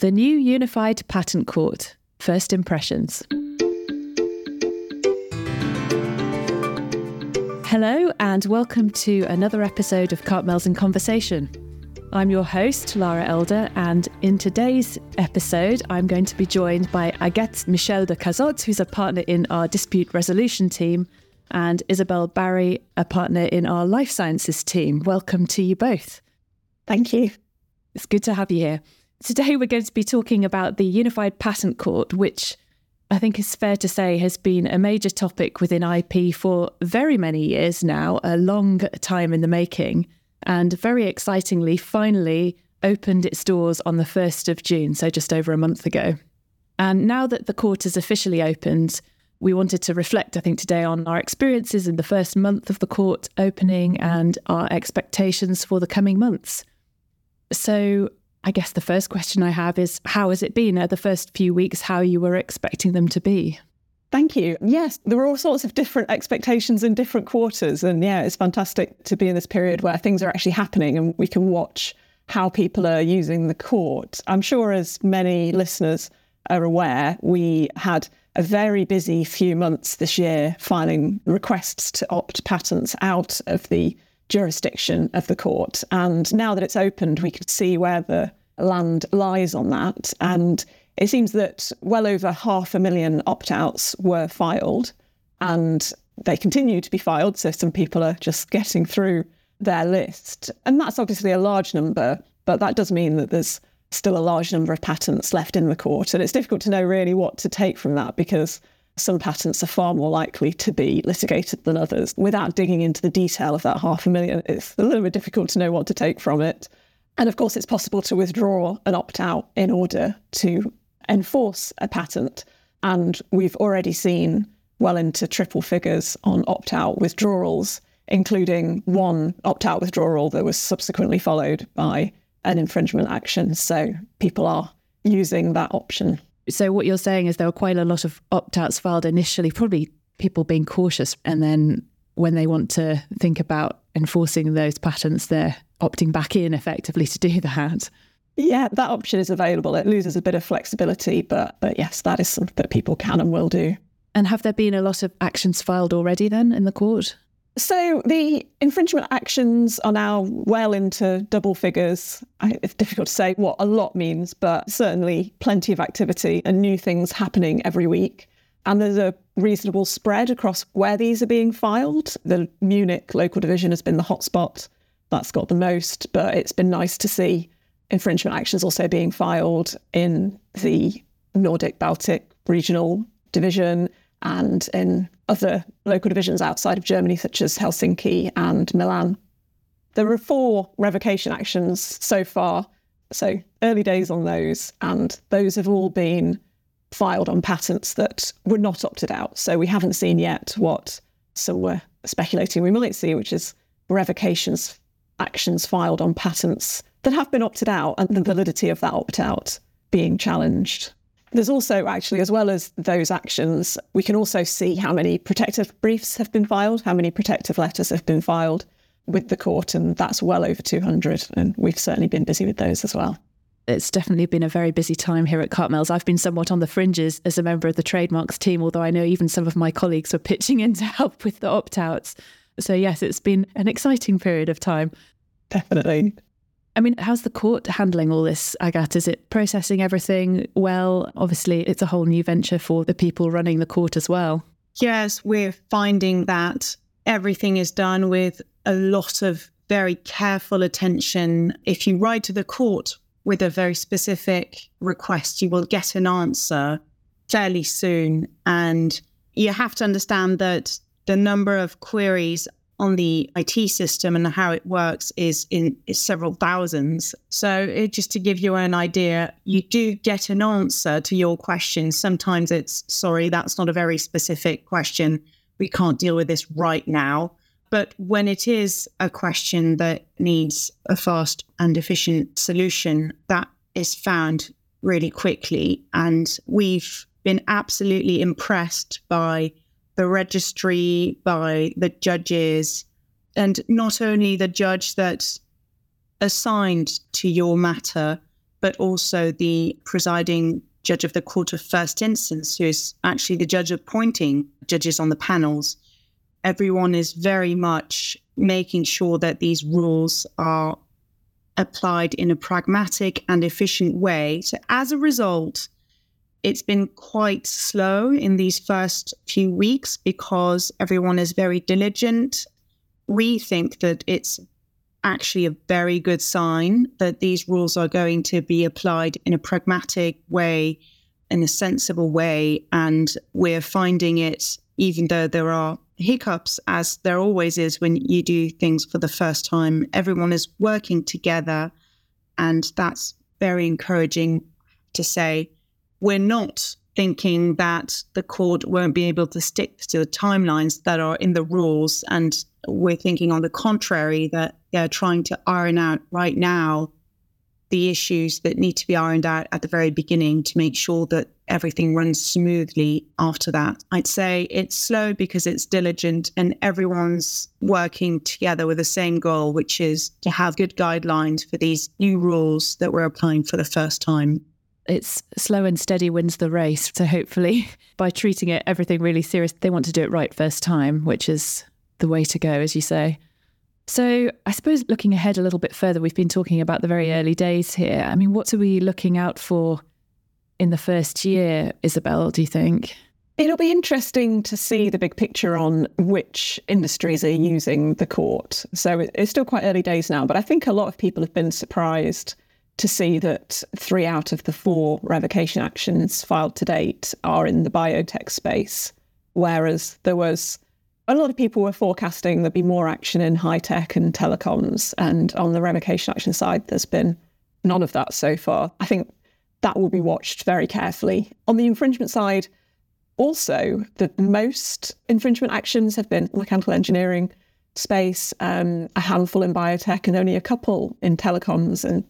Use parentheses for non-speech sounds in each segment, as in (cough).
The new Unified Patent Court First Impressions. Hello, and welcome to another episode of Carpmaels in Conversation. I'm your host, Lara Elder, and in today's episode, I'm going to be joined by Agathe Michel de Cazotte, who's a partner in our dispute resolution team, and Isobel Barry, a partner in our life sciences team. Welcome to you both. Thank you. It's good to have you here. Today, we're going to be talking about the Unified Patent Court, which I think is fair to say has been a major topic within IP for very many years now, a long time in the making, and very excitingly, finally opened its doors on the 1st of June, so just over a month ago. And now that the court has officially opened, we wanted to reflect, I think, today on our experiences in the first month of the court opening and our expectations for the coming months. So, I guess the first question I have is how has it been at the first few weeks, how you were expecting them to be? Thank you. Yes, there were all sorts of different expectations in different quarters. And yeah, it's fantastic to be in this period where things are actually happening and we can watch how people are using the court. I'm sure, as many listeners are aware, we had a very busy few months this year filing requests to opt patents out of the jurisdiction of the court. And now that it's opened, we can see where the land lies on that. And it seems that well over half a million opt outs were filed and they continue to be filed. So some people are just (laughs) getting through their list. And that's obviously a large number, but that does mean that there's still a large number of patents left in the court. And it's difficult to know really what to take from that because some patents are far more likely to be litigated than others. Without digging into the detail of that half a million, it's a little bit difficult to know what to take from it. And of course, it's possible to withdraw an opt out in order to enforce a patent. And we've already seen well into triple figures on opt out withdrawals, including one opt out withdrawal that was subsequently followed by an infringement action. So people are using that option. So what you're saying is there were quite a lot of opt-outs filed initially, probably people being cautious, and then when they want to think about enforcing those patents, they're opting back in effectively to do (laughs) that. Yeah, that option is available. It loses a bit of flexibility, but but yes, that is something that people can and will do. And have there been a lot of actions filed already then in the court? So the infringement actions are now well into double figures. It's difficult to say what a lot means, but certainly plenty of activity and new things happening every week. And there's a reasonable spread across where these are being filed. The Munich local division has been the hotspot. That's got the most, but it's been nice to see infringement actions also being filed in the Nordic Baltic regional division and in other local divisions outside of Germany, such as Helsinki and Milan. There are four revocation actions so far, so early days on those, and those have all been filed on patents that were not opted out. So we haven't seen yet what some were speculating we might see, which is revocations actions filed on patents that have been opted out and the validity of that opt out being challenged. There's also actually, as well as those actions, we can also see how many protective briefs have been filed, how many protective letters have been filed with the court, and that's well over 200. And we've certainly been busy with those as well. It's definitely been a very busy time here at Carpmaels. I've been somewhat on the fringes as a member of the trademarks team, although I know even some of my colleagues were pitching in to help with the opt outs. So, yes, it's been an exciting period of time. Definitely. I mean, how's the court handling all this, Agathe? Is it processing everything well? Obviously, it's a whole new venture for the people running the court as well. Yes, we're finding that everything is done with a lot of very careful attention. If you write to the court with a very specific request, you will get an answer fairly soon. And you have to understand that the number of queries on the IT system and how it works is in is several thousands. So it, just to give you an idea, you do get an answer to your question. Sometimes it's sorry, that's not a very specific question. We can't deal with this right now. But when it is a question that needs a fast and efficient solution, that is found really quickly. And we've been absolutely impressed by the registry, by the judges, and not only the judge that's assigned to your matter, but also the presiding judge of the Court of First Instance, who is actually the judge appointing judges on the panels. Everyone is very much making sure that these rules are applied in a pragmatic and efficient way. So, as a result, it's been quite slow in these first few weeks because everyone is very diligent. We think that it's actually a very good sign that these rules are going to be applied in a pragmatic way, in a sensible way. And we're finding it, even though there are hiccups, as there always is when you do things for the first time, everyone is working together. And that's very encouraging to say we're not thinking that the court won't be able to stick to the timelines that are in the rules. And we're thinking, on the contrary, that they're trying to iron out right now the issues that need to be ironed out at the very beginning to make sure that everything runs smoothly after that. I'd say it's slow because it's diligent and everyone's working together with the same goal, which is to have good guidelines for these new rules that we're applying for the first time it's slow and steady wins the race. So hopefully, (laughs) by treating it everything really serious, they want to do it right first time, which is the way to go, as you say. So I suppose looking ahead a little bit further, we've been talking about the very early days here. I mean, what are we looking out for in the first year, Isobel? Do you think? It'll be interesting to see the big picture on which industries are using the court. So it's still quite early days now, but I think a lot of people have been surprised to see that three out of the four revocation actions filed to date are in the biotech space, whereas there was a lot of people were forecasting there'd be more action in high tech and telecoms. And on the revocation action side, there's been none of that so far. I think that will be watched very carefully. On the infringement side, also, the most infringement actions have been mechanical engineering space, um, a handful in biotech, and only a couple in telecoms and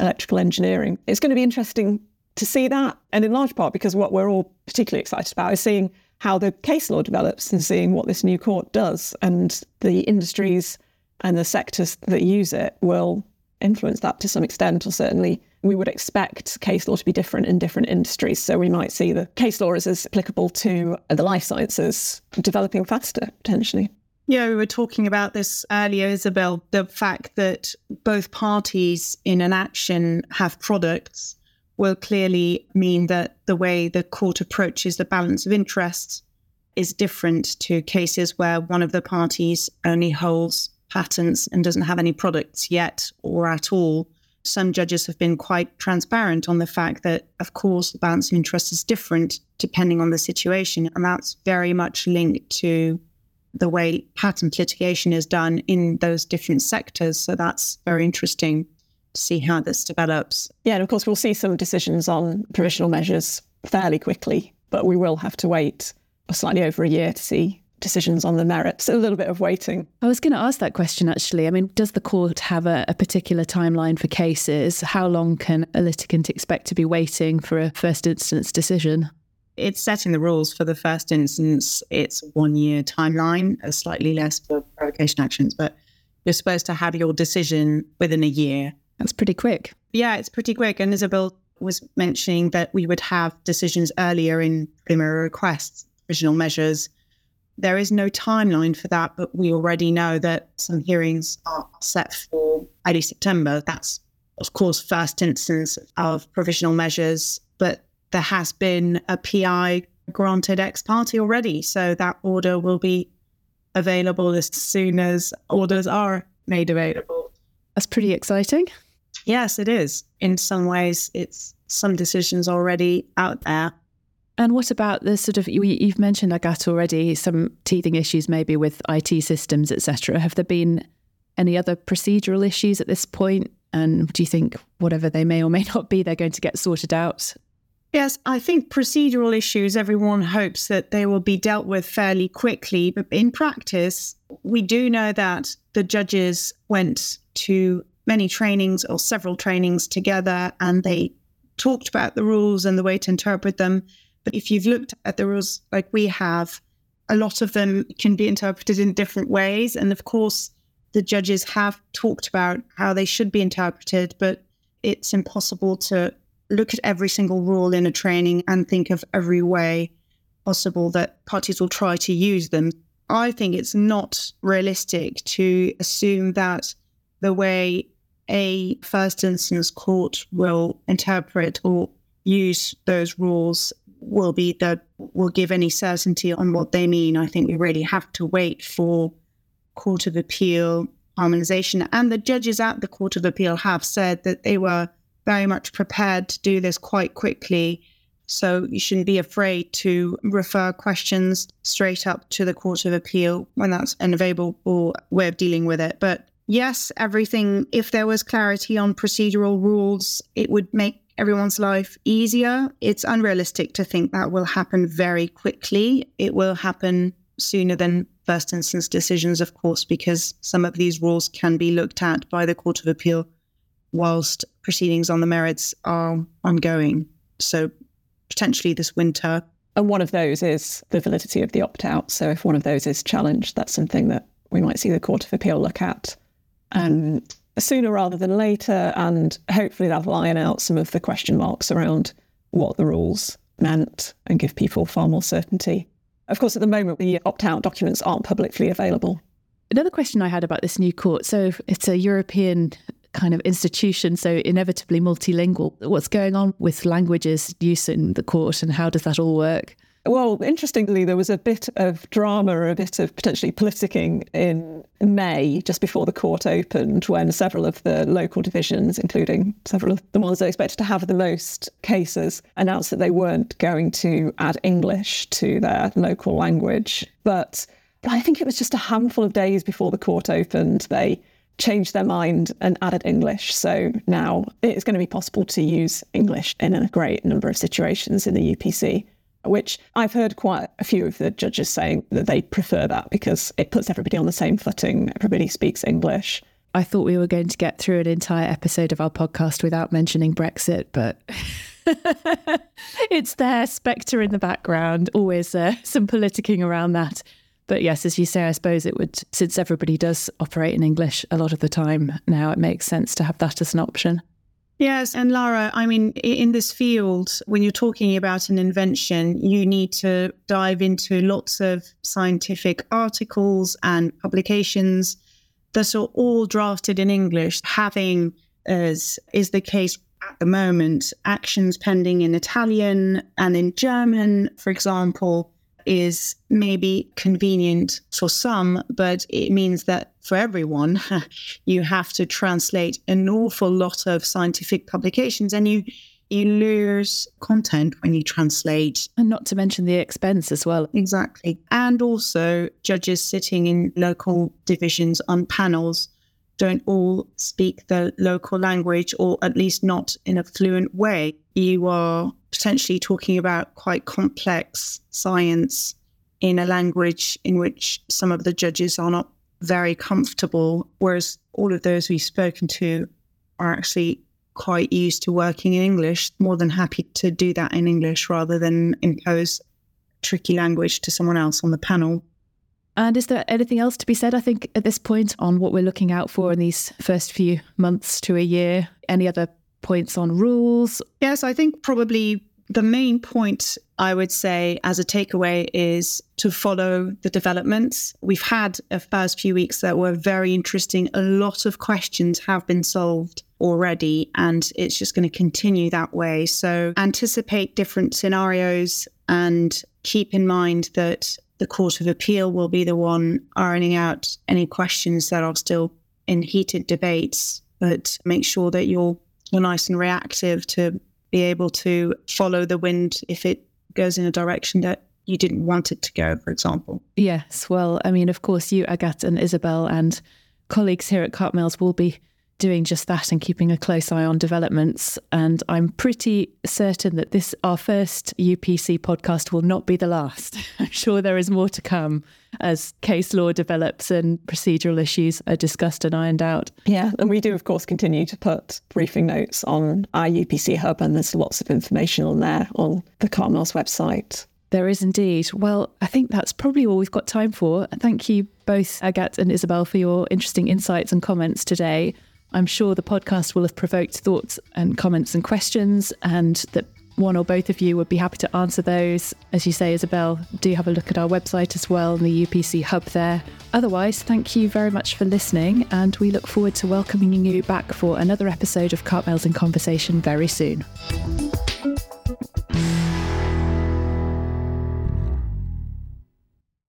electrical engineering. It's going to be interesting to see that, and in large part because what we're all particularly excited about is seeing how the case law develops and seeing what this new court does, and the industries and the sectors that use it will influence that to some extent, or certainly we would expect case law to be different in different industries. So we might see the case law is as applicable to the life sciences developing faster potentially. Yeah, we were talking about this earlier, Isobel. The fact that both parties in an action have products will clearly mean that the way the court approaches the balance of interests is different to cases where one of the parties only holds patents and doesn't have any products yet or at all. Some judges have been quite transparent on the fact that, of course, the balance of interest is different depending on the situation. And that's very much linked to the way patent litigation is done in those different sectors. So that's very interesting to see how this develops. Yeah, and of course, we'll see some decisions on provisional measures fairly quickly, but we will have to wait slightly over a year to see decisions on the merits. A little bit of waiting. I was going to ask that question actually. I mean, does the court have a, a, particular timeline for cases? How long can a litigant expect to be waiting for a first instance decision? It's setting the rules for the first instance. It's one year timeline, a slightly less for provocation actions, but you're supposed to have your decision within a year. That's pretty quick. Yeah, it's pretty quick. And Isobel was mentioning that we would have decisions earlier in preliminary requests, provisional measures. There is no timeline for that, but we already know that some hearings are set for early September. That's, of course, first instance of provisional measures, but there has been a PI granted ex parte already. So that order will be available as soon as orders are made available. That's pretty exciting. Yes, it is. In some ways, it's some decisions already out there. And what about the sort of you've mentioned Agathe already, some teething issues maybe with IT systems, etc. Have there been any other procedural issues at this point? And do you think whatever they may or may not be, they're going to get sorted out Yes, I think procedural issues, everyone hopes that they will be dealt with fairly quickly. But in practice, we do know that the judges went to many trainings or several trainings together and they talked about the rules and the way to interpret them. But if you've looked at the rules like we have, a lot of them can be interpreted in different ways. And of course, the judges have talked about how they should be interpreted, but it's impossible to look at every single rule in a training and think of every way possible that parties will try to use them. I think it's not realistic to assume that the way a first instance court will interpret or use those rules will be that will give any certainty on what they mean. I think we really have to wait for Court of Appeal harmonization. And the judges at the Court of Appeal have said that they were very much prepared to do this quite quickly. So you shouldn't be afraid to refer questions straight up to the Court of Appeal when that's an available way of dealing with it. But yes, everything, if there was clarity on procedural rules, it would make everyone's life easier. It's unrealistic to think that will happen very quickly. It will happen sooner than first instance decisions, of course, because some of these rules can be looked at by the Court of Appeal whilst proceedings on the merits are ongoing. So potentially this winter. And one of those is the validity of the opt out. So if one of those is challenged, that's something that we might see the Court of Appeal look at um, sooner rather than later. And hopefully that'll iron out some of the question marks around what the rules meant and give people far more certainty. Of course, at the moment, the opt out documents aren't publicly available. Another question I had about this new court so it's a European kind of institution, so inevitably multilingual. What's going on with languages use in the court and how does that all work? Well, interestingly, there was a bit of drama, a bit of potentially politicking in May, just before the court opened, when several of the local divisions, including several of the ones they expected to have the most cases, announced that they weren't going to add English to their local language. But I think it was just a handful of days before the court opened, they changed their mind and added English. So now it's going to be possible to use English in a great number of situations in the UPC, which I've heard quite a few of the judges saying that they prefer that because it puts everybody on the same footing. Everybody speaks English. I thought we were going to get through an entire episode of our podcast without mentioning Brexit, but (laughs) it's there, spectre in the background, always uh, some politicking around that. But yes, as you say, I suppose it would, since everybody does operate in English a lot of the time now, it makes sense to have that as an option. Yes. And Lara, I mean, in this field, when you're talking about an invention, you need to dive into lots of scientific articles and publications that are all drafted in English, having, as is the case at the moment, actions pending in Italian and in German, for example is maybe convenient for some, but it means that for everyone, (laughs) you have to translate an awful lot of scientific publications and you you lose content when you translate. And not to mention the expense as well. Exactly. And also, judges sitting in local divisions on panels don't all speak the local language, or at least not in a fluent way. You are potentially talking about quite complex science in a language in which some of the judges are not very comfortable, whereas all of those we've spoken to are actually quite used to working in English, more than happy to do that in English rather than impose tricky language to someone else on the panel. And is there anything else to be said, I think, at this point on what we're looking out for in these first few months to a year? Any other points on rules? Yes, I think probably the main point I would say as a takeaway is to follow the developments. We've had a first few weeks that were very interesting. A lot of questions have been solved already, and it's just going to continue that way. So anticipate different scenarios and keep in mind that the Court of Appeal will be the one ironing out any questions that are still in heated debates, but make sure that you're you're nice and reactive to be able to follow the wind if it goes in a direction that you didn't want it to go, for example. Yes. Well, I mean, of course, you, Agathe, and Isobel, and colleagues here at Carpmaels will be doing just that and keeping a close eye on developments. And I'm pretty certain that this, our first UPC podcast, will not be the last. (laughs) I'm sure there is more to come as case law develops and procedural issues are discussed and ironed out. Yeah, and we do, of course, continue to put briefing notes on our UPC Hub, and there's lots of information on there on the Carpmaels website. There is indeed. Well, I think that's probably all we've got time for. Thank you both, Agathe and Isobel, for your interesting insights and comments today I'm sure the podcast will have provoked thoughts and comments and questions, and that one or both of you would be happy to answer those. As you say, Isobel, do have a look at our website as well and the UPC hub there. Otherwise, thank you very much for listening, and we look forward to welcoming you back for another episode of Carpmaels in Conversation very soon.